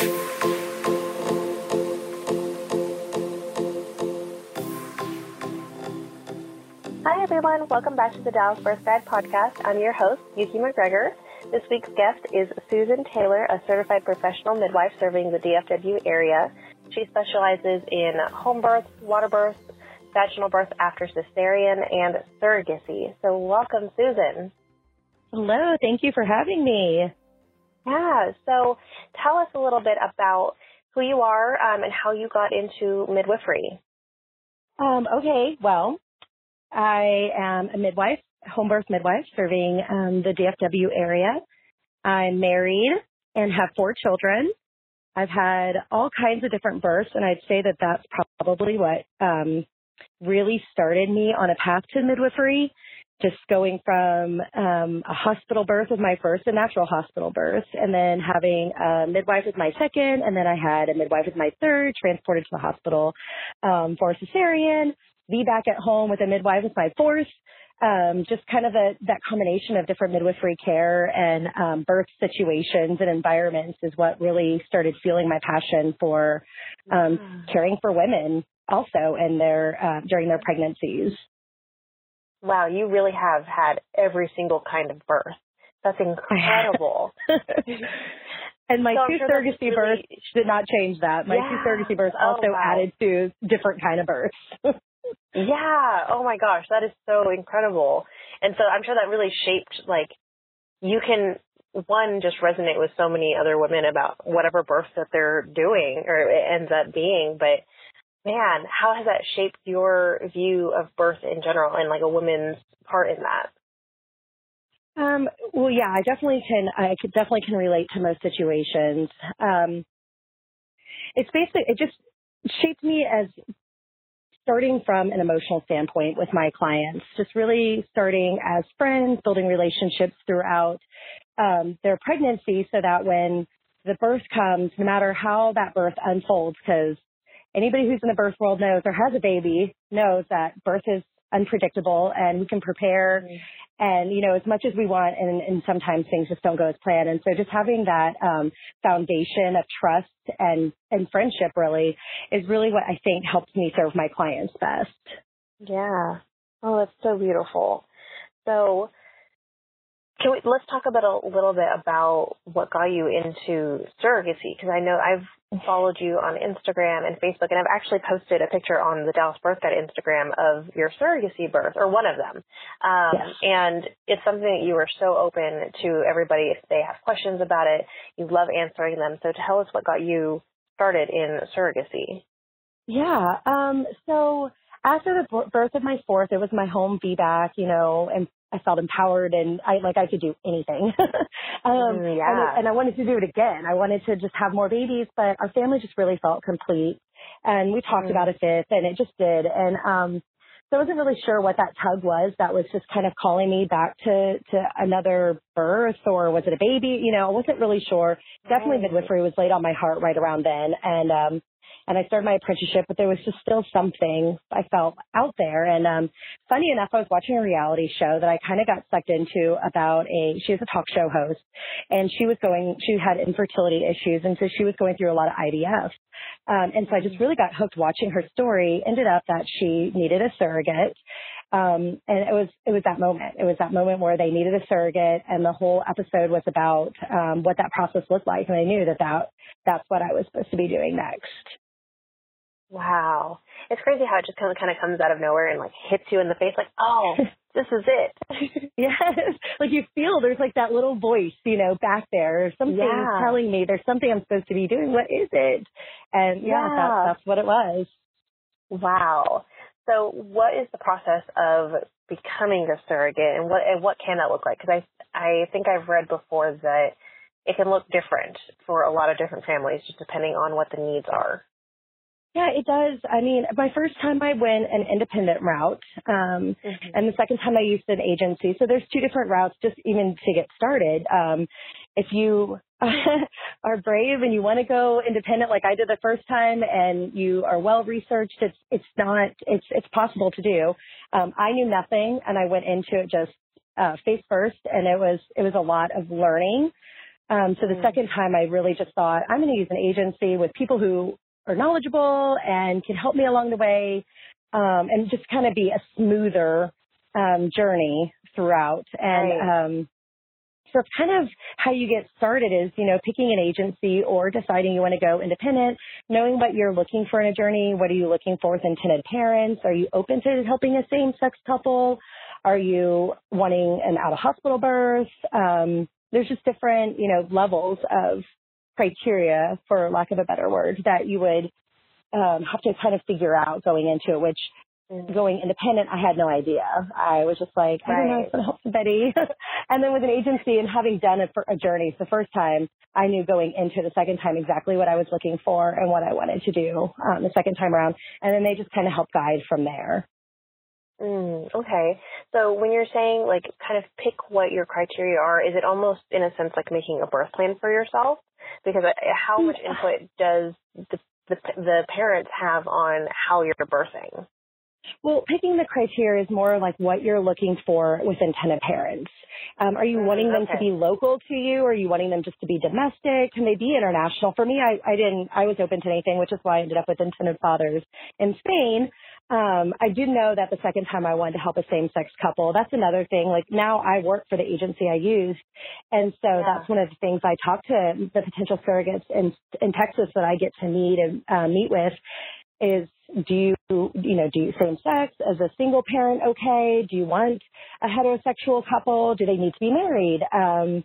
Hi, everyone. Welcome back to the Dallas Birth Guide podcast. I'm your host, Yuki McGregor. This week's guest is Susan Taylor, a certified professional midwife serving the DFW area. She specializes in home birth, water birth, vaginal birth after cesarean, and surrogacy. So, welcome, Susan. Hello. Thank you for having me. Yeah. So, tell us a little bit about who you are um, and how you got into midwifery. Um, okay. Well, I am a midwife, home birth midwife serving um, the DFW area. I'm married and have four children. I've had all kinds of different births, and I'd say that that's probably what um, really started me on a path to midwifery. Just going from um, a hospital birth with my first, a natural hospital birth, and then having a midwife as my second, and then I had a midwife as my third, transported to the hospital um, for a cesarean, be back at home with a midwife with my fourth. Um, just kind of a, that combination of different midwifery care and um, birth situations and environments is what really started fueling my passion for um, caring for women also in their uh, during their pregnancies. Wow, you really have had every single kind of birth. That's incredible. And my so two sure surrogacy really... births did not change that. My yeah. two surrogacy births oh, also wow. added to different kind of births. Yeah. Oh my gosh, that is so incredible. And so I'm sure that really shaped like you can one just resonate with so many other women about whatever birth that they're doing or it ends up being, but man, how has that shaped your view of birth in general and like a woman's part in that? Um, well, yeah, I definitely can. I definitely can relate to most situations. Um, it's basically it just shaped me as starting from an emotional standpoint with my clients, just really starting as friends, building relationships throughout um, their pregnancy so that when the birth comes, no matter how that birth unfolds, because anybody who's in the birth world knows or has a baby knows that birth is unpredictable and we can prepare mm-hmm. and you know as much as we want and, and sometimes things just don't go as planned. And so just having that um, foundation of trust and and friendship really is really what i think helps me serve my clients best. Yeah. Oh that's so beautiful. So can we, let's talk about a little bit about what got you into surrogacy because I know I've followed you on Instagram and Facebook and I've actually posted a picture on the Dallas Birth Guide Instagram of your surrogacy birth or one of them. Um, yes. And it's something that you are so open to everybody if they have questions about it. You love answering them. So tell us what got you started in surrogacy. Yeah. Um, so after the birth of my fourth, it was my home VBAC, you know, and I felt empowered and I like I could do anything. um, yeah. And, and I wanted to do it again. I wanted to just have more babies, but our family just really felt complete. And we talked mm. about a fifth and it just did. And, um, so I wasn't really sure what that tug was that was just kind of calling me back to, to another birth or was it a baby? You know, I wasn't really sure. Definitely midwifery was laid on my heart right around then. And, um, and I started my apprenticeship, but there was just still something I felt out there. And um, funny enough, I was watching a reality show that I kind of got sucked into about a, she was a talk show host and she was going, she had infertility issues. And so she was going through a lot of IVF. Um, and so I just really got hooked watching her story, ended up that she needed a surrogate. Um, and it was it was that moment. It was that moment where they needed a surrogate, and the whole episode was about um, what that process looked like. And I knew that that that's what I was supposed to be doing next. Wow. It's crazy how it just kind of, kind of comes out of nowhere and like hits you in the face like, oh, this is it. yes. Like you feel there's like that little voice, you know, back there. There's something yeah. telling me there's something I'm supposed to be doing. What is it? And yeah, yeah. That, that's what it was. Wow. So what is the process of becoming a surrogate and what, and what can that look like? Because I, I think I've read before that it can look different for a lot of different families just depending on what the needs are. Yeah, it does. I mean, my first time I went an independent route, um, mm-hmm. and the second time I used an agency. So there's two different routes just even to get started. Um, if you are brave and you want to go independent like I did the first time and you are well researched, it's, it's not, it's, it's possible to do. Um, I knew nothing and I went into it just, uh, face first and it was, it was a lot of learning Um, so the mm. second time I really just thought I'm going to use an agency with people who are knowledgeable and can help me along the way um, and just kind of be a smoother um, journey throughout. And right. um, so it's kind of how you get started is, you know, picking an agency or deciding you want to go independent, knowing what you're looking for in a journey. What are you looking for with intended parents? Are you open to helping a same sex couple? Are you wanting an out of hospital birth? Um, there's just different, you know, levels of criteria, for lack of a better word, that you would um, have to kind of figure out going into it, which mm. going independent, I had no idea. I was just like, I don't know, it's going to help somebody. and then with an agency and having done it for a journey the first time, I knew going into the second time exactly what I was looking for and what I wanted to do um, the second time around. And then they just kind of help guide from there. Mm, okay. So when you're saying like kind of pick what your criteria are, is it almost in a sense like making a birth plan for yourself? Because uh, how much input does the the, the parents have on how you're birthing? Well, picking the criteria is more like what you're looking for with intended parents. Um, are you mm, wanting them okay. to be local to you? Or are you wanting them just to be domestic? Can they be international? For me, I, I didn't, I was open to anything, which is why I ended up with intended fathers in Spain. Um, I do know that the second time I wanted to help a same-sex couple. That's another thing. Like now I work for the agency I used. And so yeah. that's one of the things I talk to the potential surrogates in, in Texas that I get to meet and uh, meet with is do you, you know, do you same sex as a single parent okay? Do you want a heterosexual couple? Do they need to be married? Um,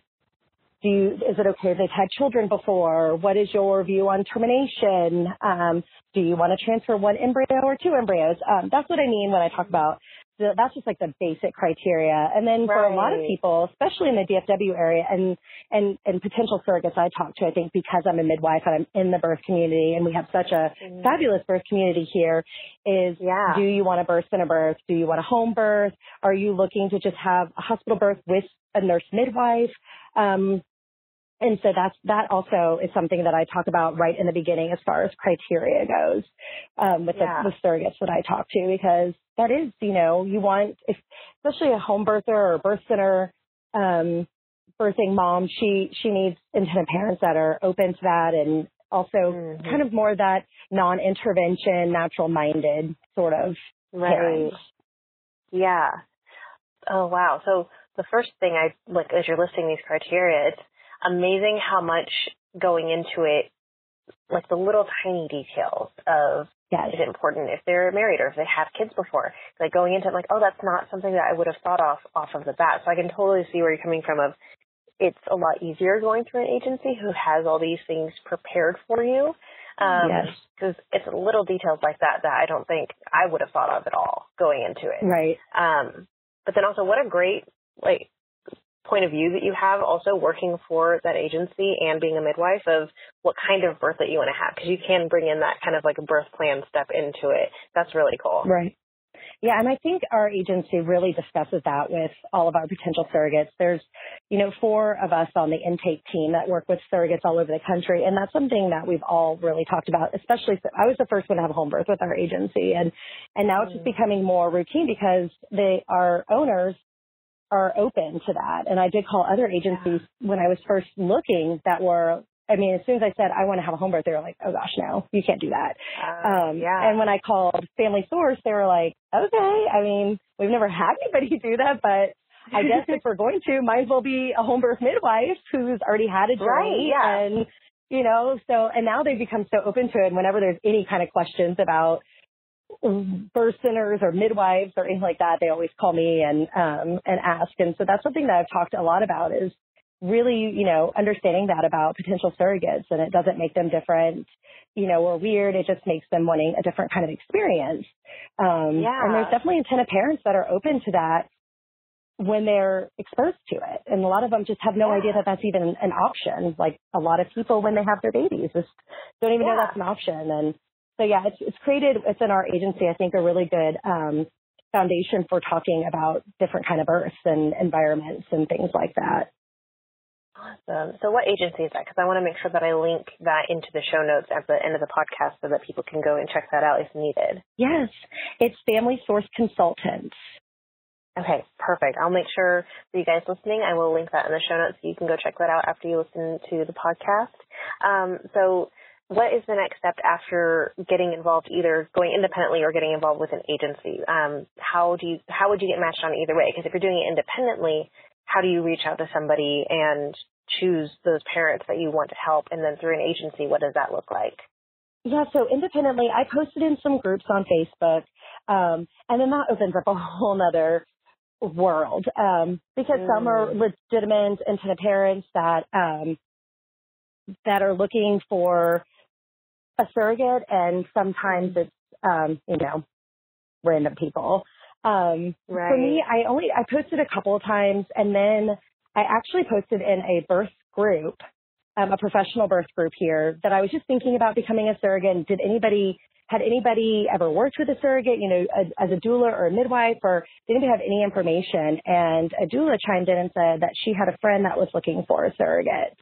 do you, is it okay if they've had children before? What is your view on termination? Um, do you want to transfer one embryo or two embryos? Um, that's what I mean when I talk about the, that's just like the basic criteria. And then right. for a lot of people, especially in the DFW area and, and, and potential surrogates I talk to, I think because I'm a midwife and I'm in the birth community and we have such a mm. fabulous birth community here is yeah. do you want a birth in a birth? Do you want a home birth? Are you looking to just have a hospital birth with a nurse midwife? Um, and so that's, that also is something that I talk about right in the beginning as far as criteria goes, um, with yeah. the, the surrogates that I talk to because that is, you know, you want, if, especially a home birther or a birth center, um, birthing mom, she, she needs intended parents that are open to that and also mm-hmm. kind of more that non-intervention, natural minded sort of right. Parents. Yeah. Oh wow. So the first thing I like as you're listing these criteria, it's amazing how much going into it, like the little tiny details of yes. is it important if they're married or if they have kids before. Like going into it, like, oh, that's not something that I would have thought off off of the bat. So I can totally see where you're coming from. Of it's a lot easier going through an agency who has all these things prepared for you. Um, yes. Because it's little details like that that I don't think I would have thought of at all going into it. Right. Um, but then also, what a great like point of view that you have also working for that agency and being a midwife of what kind of birth that you want to have because you can bring in that kind of like a birth plan step into it. That's really cool. Right. Yeah, and I think our agency really discusses that with all of our potential surrogates. There's, you know, four of us on the intake team that work with surrogates all over the country, and that's something that we've all really talked about. Especially, I was the first one to have a home birth with our agency, and and now it's just mm. becoming more routine because they our owners are open to that. And I did call other agencies yeah. when I was first looking that were, I mean, as soon as I said I want to have a home birth, they were like, "Oh gosh, no, you can't do that." Uh, um, yeah. And when I called Family Source, they were like, "Okay." I mean, we've never had anybody do that, but I guess if we're going to, might as well be a home birth midwife who's already had a journey, right, yeah. and you know, so and now they've become so open to it. Whenever there's any kind of questions about birth centers or midwives or anything like that, they always call me and um, and ask. And so that's something that I've talked a lot about is really, you know, understanding that about potential surrogates and it doesn't make them different, you know, or weird. It just makes them wanting a different kind of experience. Um, yeah. And there's definitely a ton of parents that are open to that when they're exposed to it. And a lot of them just have no yeah. idea that that's even an option. Like a lot of people when they have their babies just don't even yeah. know that's an option. And so yeah, it's, it's created within our agency, I think, a really good um, foundation for talking about different kind of births and environments and things like that. Awesome. So what agency is that? Because I want to make sure that I link that into the show notes at the end of the podcast so that people can go and check that out if needed. Yes. It's Family Source Consultants. Okay, perfect. I'll make sure for you guys listening, I will link that in the show notes so you can go check that out after you listen to the podcast. Um, so what is the next step after getting involved, either going independently or getting involved with an agency? Um, how do you, how would you get matched on either way? Because if you're doing it independently, how do you reach out to somebody and choose those parents that you want to help? And then through an agency, what does that look like? Yeah, so independently, I posted in some groups on Facebook, um, and then that opens up a whole nother world um, because mm. some are mm. legitimate intended parents that um, that are looking for a surrogate, and sometimes it's um, you know random people. Um, right. For me, I only I posted a couple of times, and then I actually posted in a birth group, um, a professional birth group here, that I was just thinking about becoming a surrogate. Did anybody had anybody ever worked with a surrogate, you know, a, as a doula or a midwife, or did anybody have any information? And a doula chimed in and said that she had a friend that was looking for a surrogate.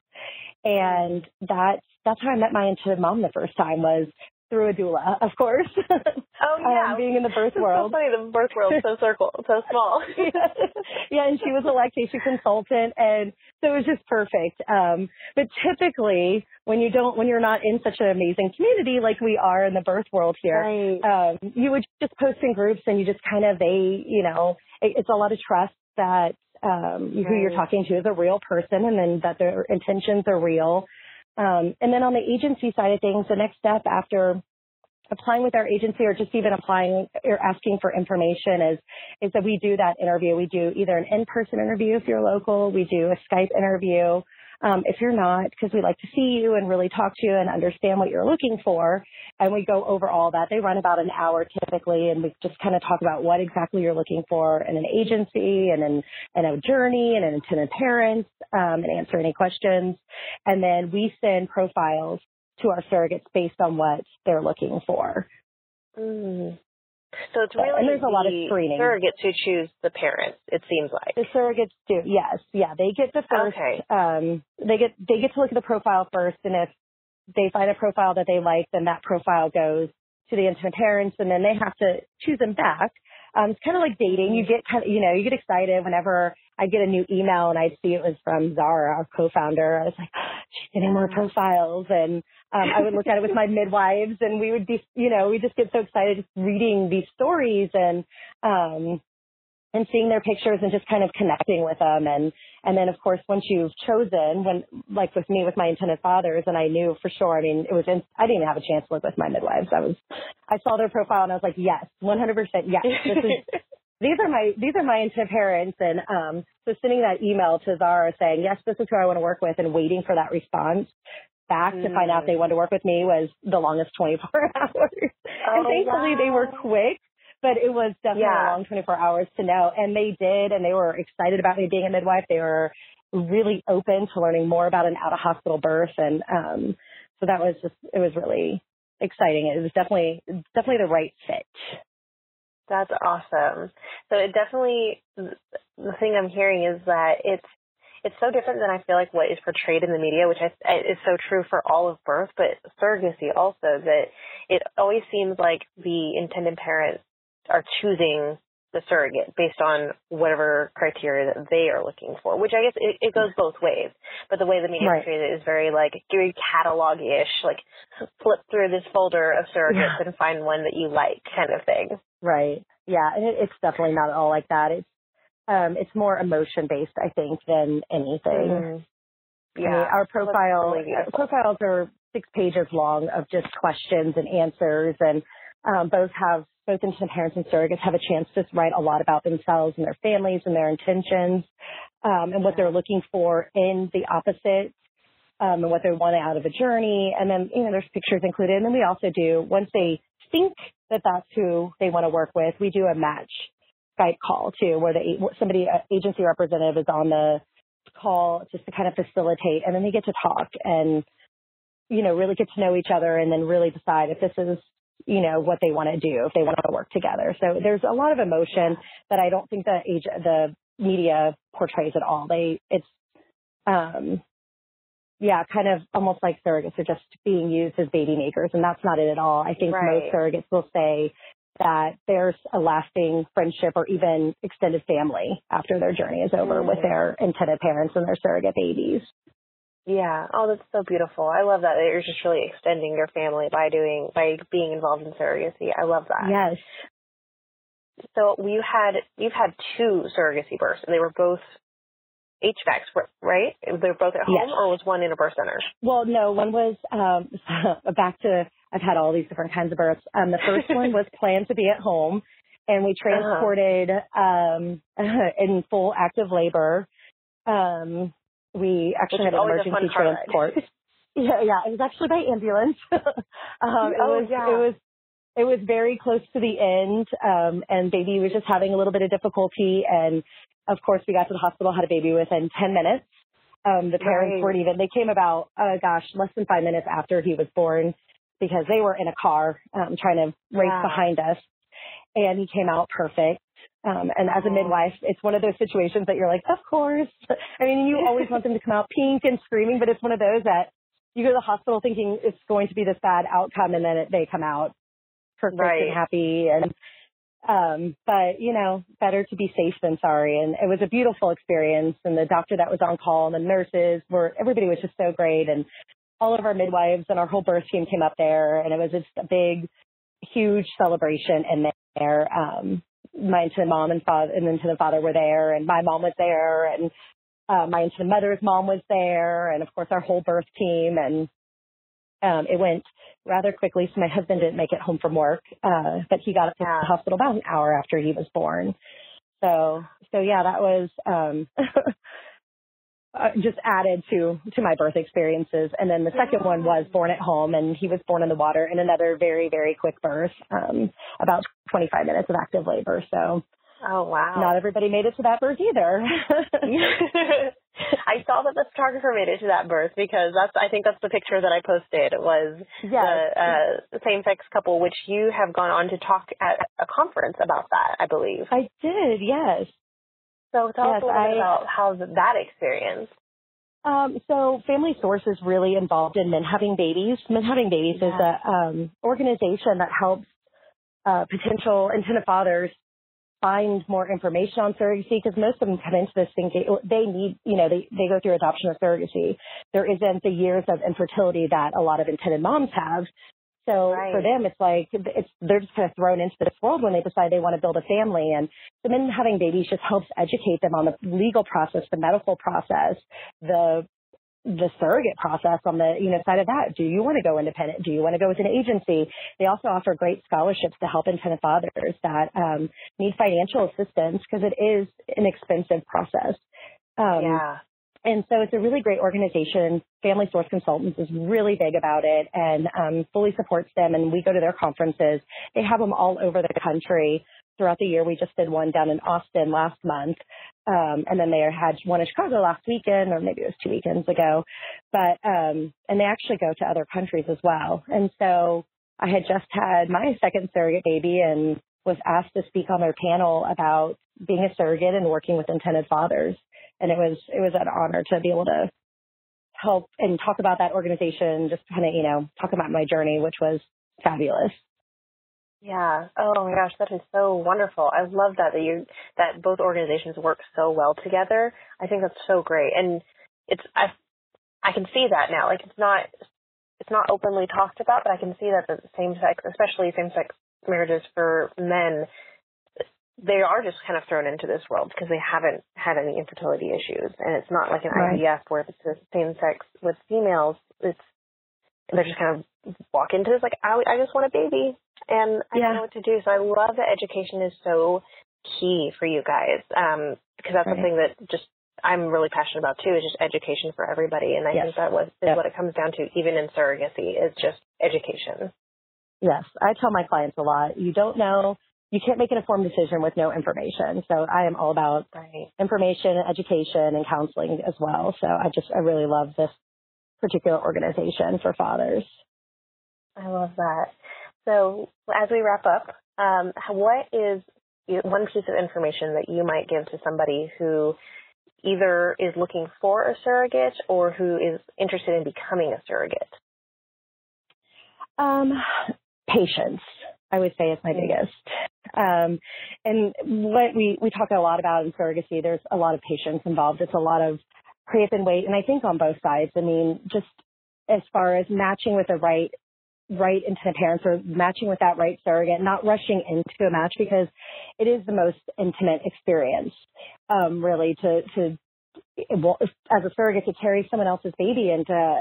And that's, that's how I met my intended mom the first time was through a doula, of course. Oh yeah, um, being in the birth world. so funny, the birth world so circle, so small. yeah. yeah, and she was a lactation consultant, and so it was just perfect. Um, but typically, when you don't, when you're not in such an amazing community like we are in the birth world here, right. um, you would just post in groups, and you just kind of they, you know, it, it's a lot of trust that um, right. who you're talking to is a real person, and then that their intentions are real. Um, and then on the agency side of things, the next step after applying with our agency or just even applying or asking for information is is that we do that interview. We do either an in-person interview if you're local, we do a Skype interview, um, if you're not, because we like to see you and really talk to you and understand what you're looking for, and we go over all that. They run about an hour typically, and we just kind of talk about what exactly you're looking for in an agency and in, in a journey and an intended parents, um, and answer any questions. And then we send profiles to our surrogates based on what they're looking for. Mm. So it's really and there's a lot of screening. Surrogates who choose the parents. It seems like the surrogates do. Yes, yeah, they get the first. Okay. Um, they get they get to look at the profile first, and if they find a profile that they like, then that profile goes to the intended parents, and then they have to choose them back. Um, it's kind of like dating. You get kind of, you know, you get excited whenever I get a new email and I see it was from Zara, our co-founder. I was like, she's getting more profiles, and um, I would look at it with my midwives, and we would be, you know, we just get so excited just reading these stories and um, and seeing their pictures and just kind of connecting with them, and and then of course once you've chosen, when like with me with my intended fathers, and I knew for sure. I mean, it was in, I didn't even have a chance to look with my midwives. I was I saw their profile and I was like, yes, 100 percent, yes, this is. these are my these are my intended parents and um so sending that email to Zara saying, Yes, this is who I want to work with and waiting for that response back mm. to find out they wanted to work with me was the longest 24 hours. Oh, and thankfully wow. they were quick, but it was definitely yeah. a long 24 hours to know. And they did, and they were excited about me being a midwife. They were really open to learning more about an out of hospital birth. And, um, so that was just, it was really exciting. It was definitely, definitely the right fit. That's awesome. So it definitely, the thing I'm hearing is that it's it's so different than I feel like what is portrayed in the media, which I, is so true for all of birth, but surrogacy also that it always seems like the intended parents are choosing the surrogate based on whatever criteria that they are looking for, which I guess it, it goes both ways. But the way the media right. portrays it is very like very catalog-ish, like flip through this folder of surrogates yeah. and find one that you like kind of thing. Right. Yeah. And it, it's definitely not all like that. It's um, it's more emotion based, I think, than anything. Mm. Yeah, I mean, our profile really our profiles are six pages long of just questions and answers, and um, both have both intended parents and surrogates have a chance to write a lot about themselves and their families and their intentions um, and what they're looking for in the opposite um, and what they want out of a journey. And then, you know, there's pictures included. And then we also do, once they think that that's who they want to work with, we do a match Skype call too, where the somebody agency representative is on the call just to kind of facilitate, and then they get to talk and you know really get to know each other, and then really decide if this is you know what they want to do, if they want to work together. So there's a lot of emotion that I don't think the age the media portrays at all. They it's um yeah, kind of almost like surrogates are just being used as baby makers, and that's not it at all. I think right. most surrogates will say that there's a lasting friendship or even extended family after their journey is over mm-hmm. with their intended parents and their surrogate babies. Yeah. Oh, that's so beautiful. I love that. You're just really extending your family by doing by being involved in surrogacy. I love that. Yes. So you had you've had two surrogacy births, and they were both HBACs, right? They were both at home, yes. or was one in a birth center? Well, no, one was um, back to. I've had all these different kinds of births. Um, the first one was planned to be at home, and we uh-huh. transported uh-huh. um, in full active labor. Um, we actually had an emergency transport. yeah, yeah, it was actually by ambulance. um, it oh, was, yeah. It was it was very close to the end, um, and baby was just having a little bit of difficulty. And of course, we got to the hospital, had a baby within 10 minutes. Um, the parents right. weren't even, they came about, uh, gosh, less than five minutes after he was born because they were in a car, um, trying to race behind us. And he came out perfect. Um, and as a midwife, it's one of those situations that you're like, of course. I mean, you always want them to come out pink and screaming, but it's one of those that you go to the hospital thinking it's going to be this bad outcome, and then it, they come out perfect right. and happy. And um, but you know, better to be safe than sorry. And it was a beautiful experience. And the doctor that was on call and the nurses were everybody was just so great. And all of our midwives and our whole birth team came up there, and it was just a big, huge celebration And there. Um, my intended mom and father and intended father were there and my mom was there and uh, my intended mother's mom was there and of course our whole birth team and um, it went rather quickly so my husband didn't make it home from work uh, but he got up to the hospital about an hour after he was born so so yeah that was um uh, just added to to my birth experiences. And then the second one was born at home, and he was born in the water in another very very quick birth, um, about 25 minutes of active labor. So. Oh wow! Not everybody made it to that birth either. I saw that the photographer made it to that birth because that's I think that's the picture that I posted. Was yes. the uh, same-sex couple, which you have gone on to talk at a conference about that, I believe. I did, yes. So tell yes, us a little I, bit about how's that experience. Um, so Family Source is really involved in Men Having Babies. Men Having Babies yeah. is a um, organization that helps uh, potential intended fathers find more information on surrogacy because most of them come into this thinking they need, you know, they, they go through adoption or surrogacy. There isn't the years of infertility that a lot of intended moms have. So right. for them, it's like it's they're just kind of thrown into this world when they decide they want to build a family, and the men having babies just helps educate them on the legal process, the medical process, the the surrogate process on the you know side of that. Do you want to go independent? Do you want to go with an agency? They also offer great scholarships to help intended fathers that um, need financial assistance because it is an expensive process. Um, yeah. And so it's a really great organization. Family Source Consultants is really big about it and um, fully supports them. And we go to their conferences. They have them all over the country throughout the year. We just did one down in Austin last month. Um, and then they had one in Chicago last weekend, or maybe it was two weekends ago. But, um, and they actually go to other countries as well. And so I had just had my second surrogate baby and was asked to speak on their panel about being a surrogate and working with intended fathers and it was it was an honor to be able to help and talk about that organization, just kind of you know talk about my journey, which was fabulous. Yeah. Oh my gosh, that is so wonderful. I love that that you that both organizations work so well together. I think that's so great, and it's I I can see that now. Like it's not it's not openly talked about, but I can see that the same sex, especially same sex marriages for men, they are just kind of thrown into this world because they haven't had any infertility issues, and it's not like an right. IVF where if it's the same sex with females, it's they're just kind of walk into this like I, I just want a baby and I yeah. don't know what to do. So I love that education is so key for you guys um, because that's right. something that just I'm really passionate about too is just education for everybody, and I yes. think that was is yep. what it comes down to even in surrogacy is just education. Yes, I tell my clients a lot. You don't know you can't make an informed decision with no information. So I am all about right. information, education, and counseling as well. So I just I really love this particular organization for fathers. I love that. So as we wrap up, um, what is one piece of information that you might give to somebody who either is looking for a surrogate or who is interested in becoming a surrogate? Um, patience. I would say is my mm-hmm. biggest. Um, and what we, we talk a lot about in surrogacy, there's a lot of patience involved. It's a lot of creep and wait. And I think on both sides, I mean, just as far as matching with the right right intended parents or matching with that right surrogate, not rushing into a match because it is the most intimate experience, um, really to, to, well, as a surrogate to carry someone else's baby and to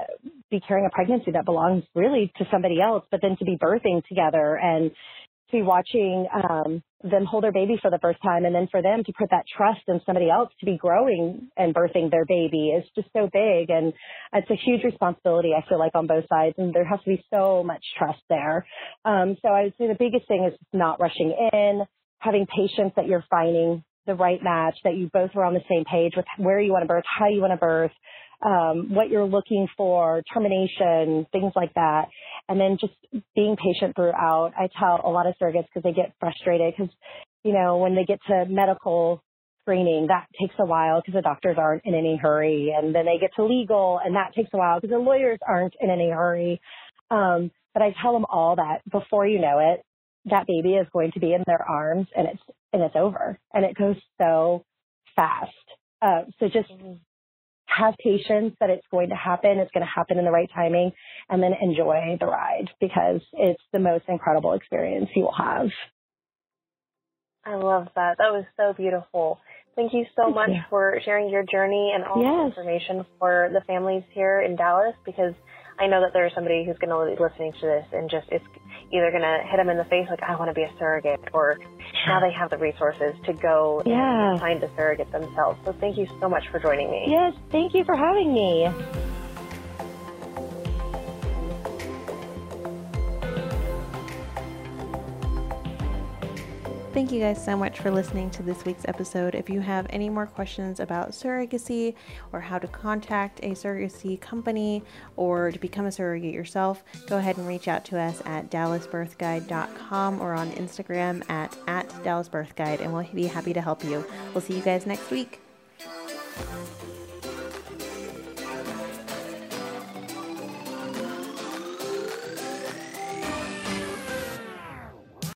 be carrying a pregnancy that belongs really to somebody else, but then to be birthing together and be watching um, them hold their baby for the first time and then for them to put that trust in somebody else to be growing and birthing their baby is just so big and it's a huge responsibility I feel like on both sides and there has to be so much trust there. Um, so I would say the biggest thing is not rushing in, having patience that you're finding the right match, that you both are on the same page with where you want to birth, how you want to birth, um, what you're looking for, termination, things like that. And then just being patient throughout. I tell a lot of surrogates because they get frustrated because, you know, when they get to medical screening, that takes a while because the doctors aren't in any hurry. And then they get to legal and that takes a while because the lawyers aren't in any hurry. Um, but I tell them all that before you know it, that baby is going to be in their arms and it's, and it's over and it goes so fast. Uh, so just mm-hmm have patience that it's going to happen. It's going to happen in the right timing and then enjoy the ride because it's the most incredible experience you will have. I love that. That was so beautiful. Thank you so Thank much you. for sharing your journey and all yes. the information for the families here in Dallas because I know that there's somebody who's going to be listening to this and just it's either going to hit them in the face like I want to be a surrogate or now they have the resources to go yeah. and find a surrogate themselves. So thank you so much for joining me. Yes, thank you for having me. Thank you guys so much for listening to this week's episode. If you have any more questions about surrogacy or how to contact a surrogacy company or to become a surrogate yourself, go ahead and reach out to us at dallasbirthguide.com or on Instagram at, at dallasbirthguide and we'll be happy to help you. We'll see you guys next week.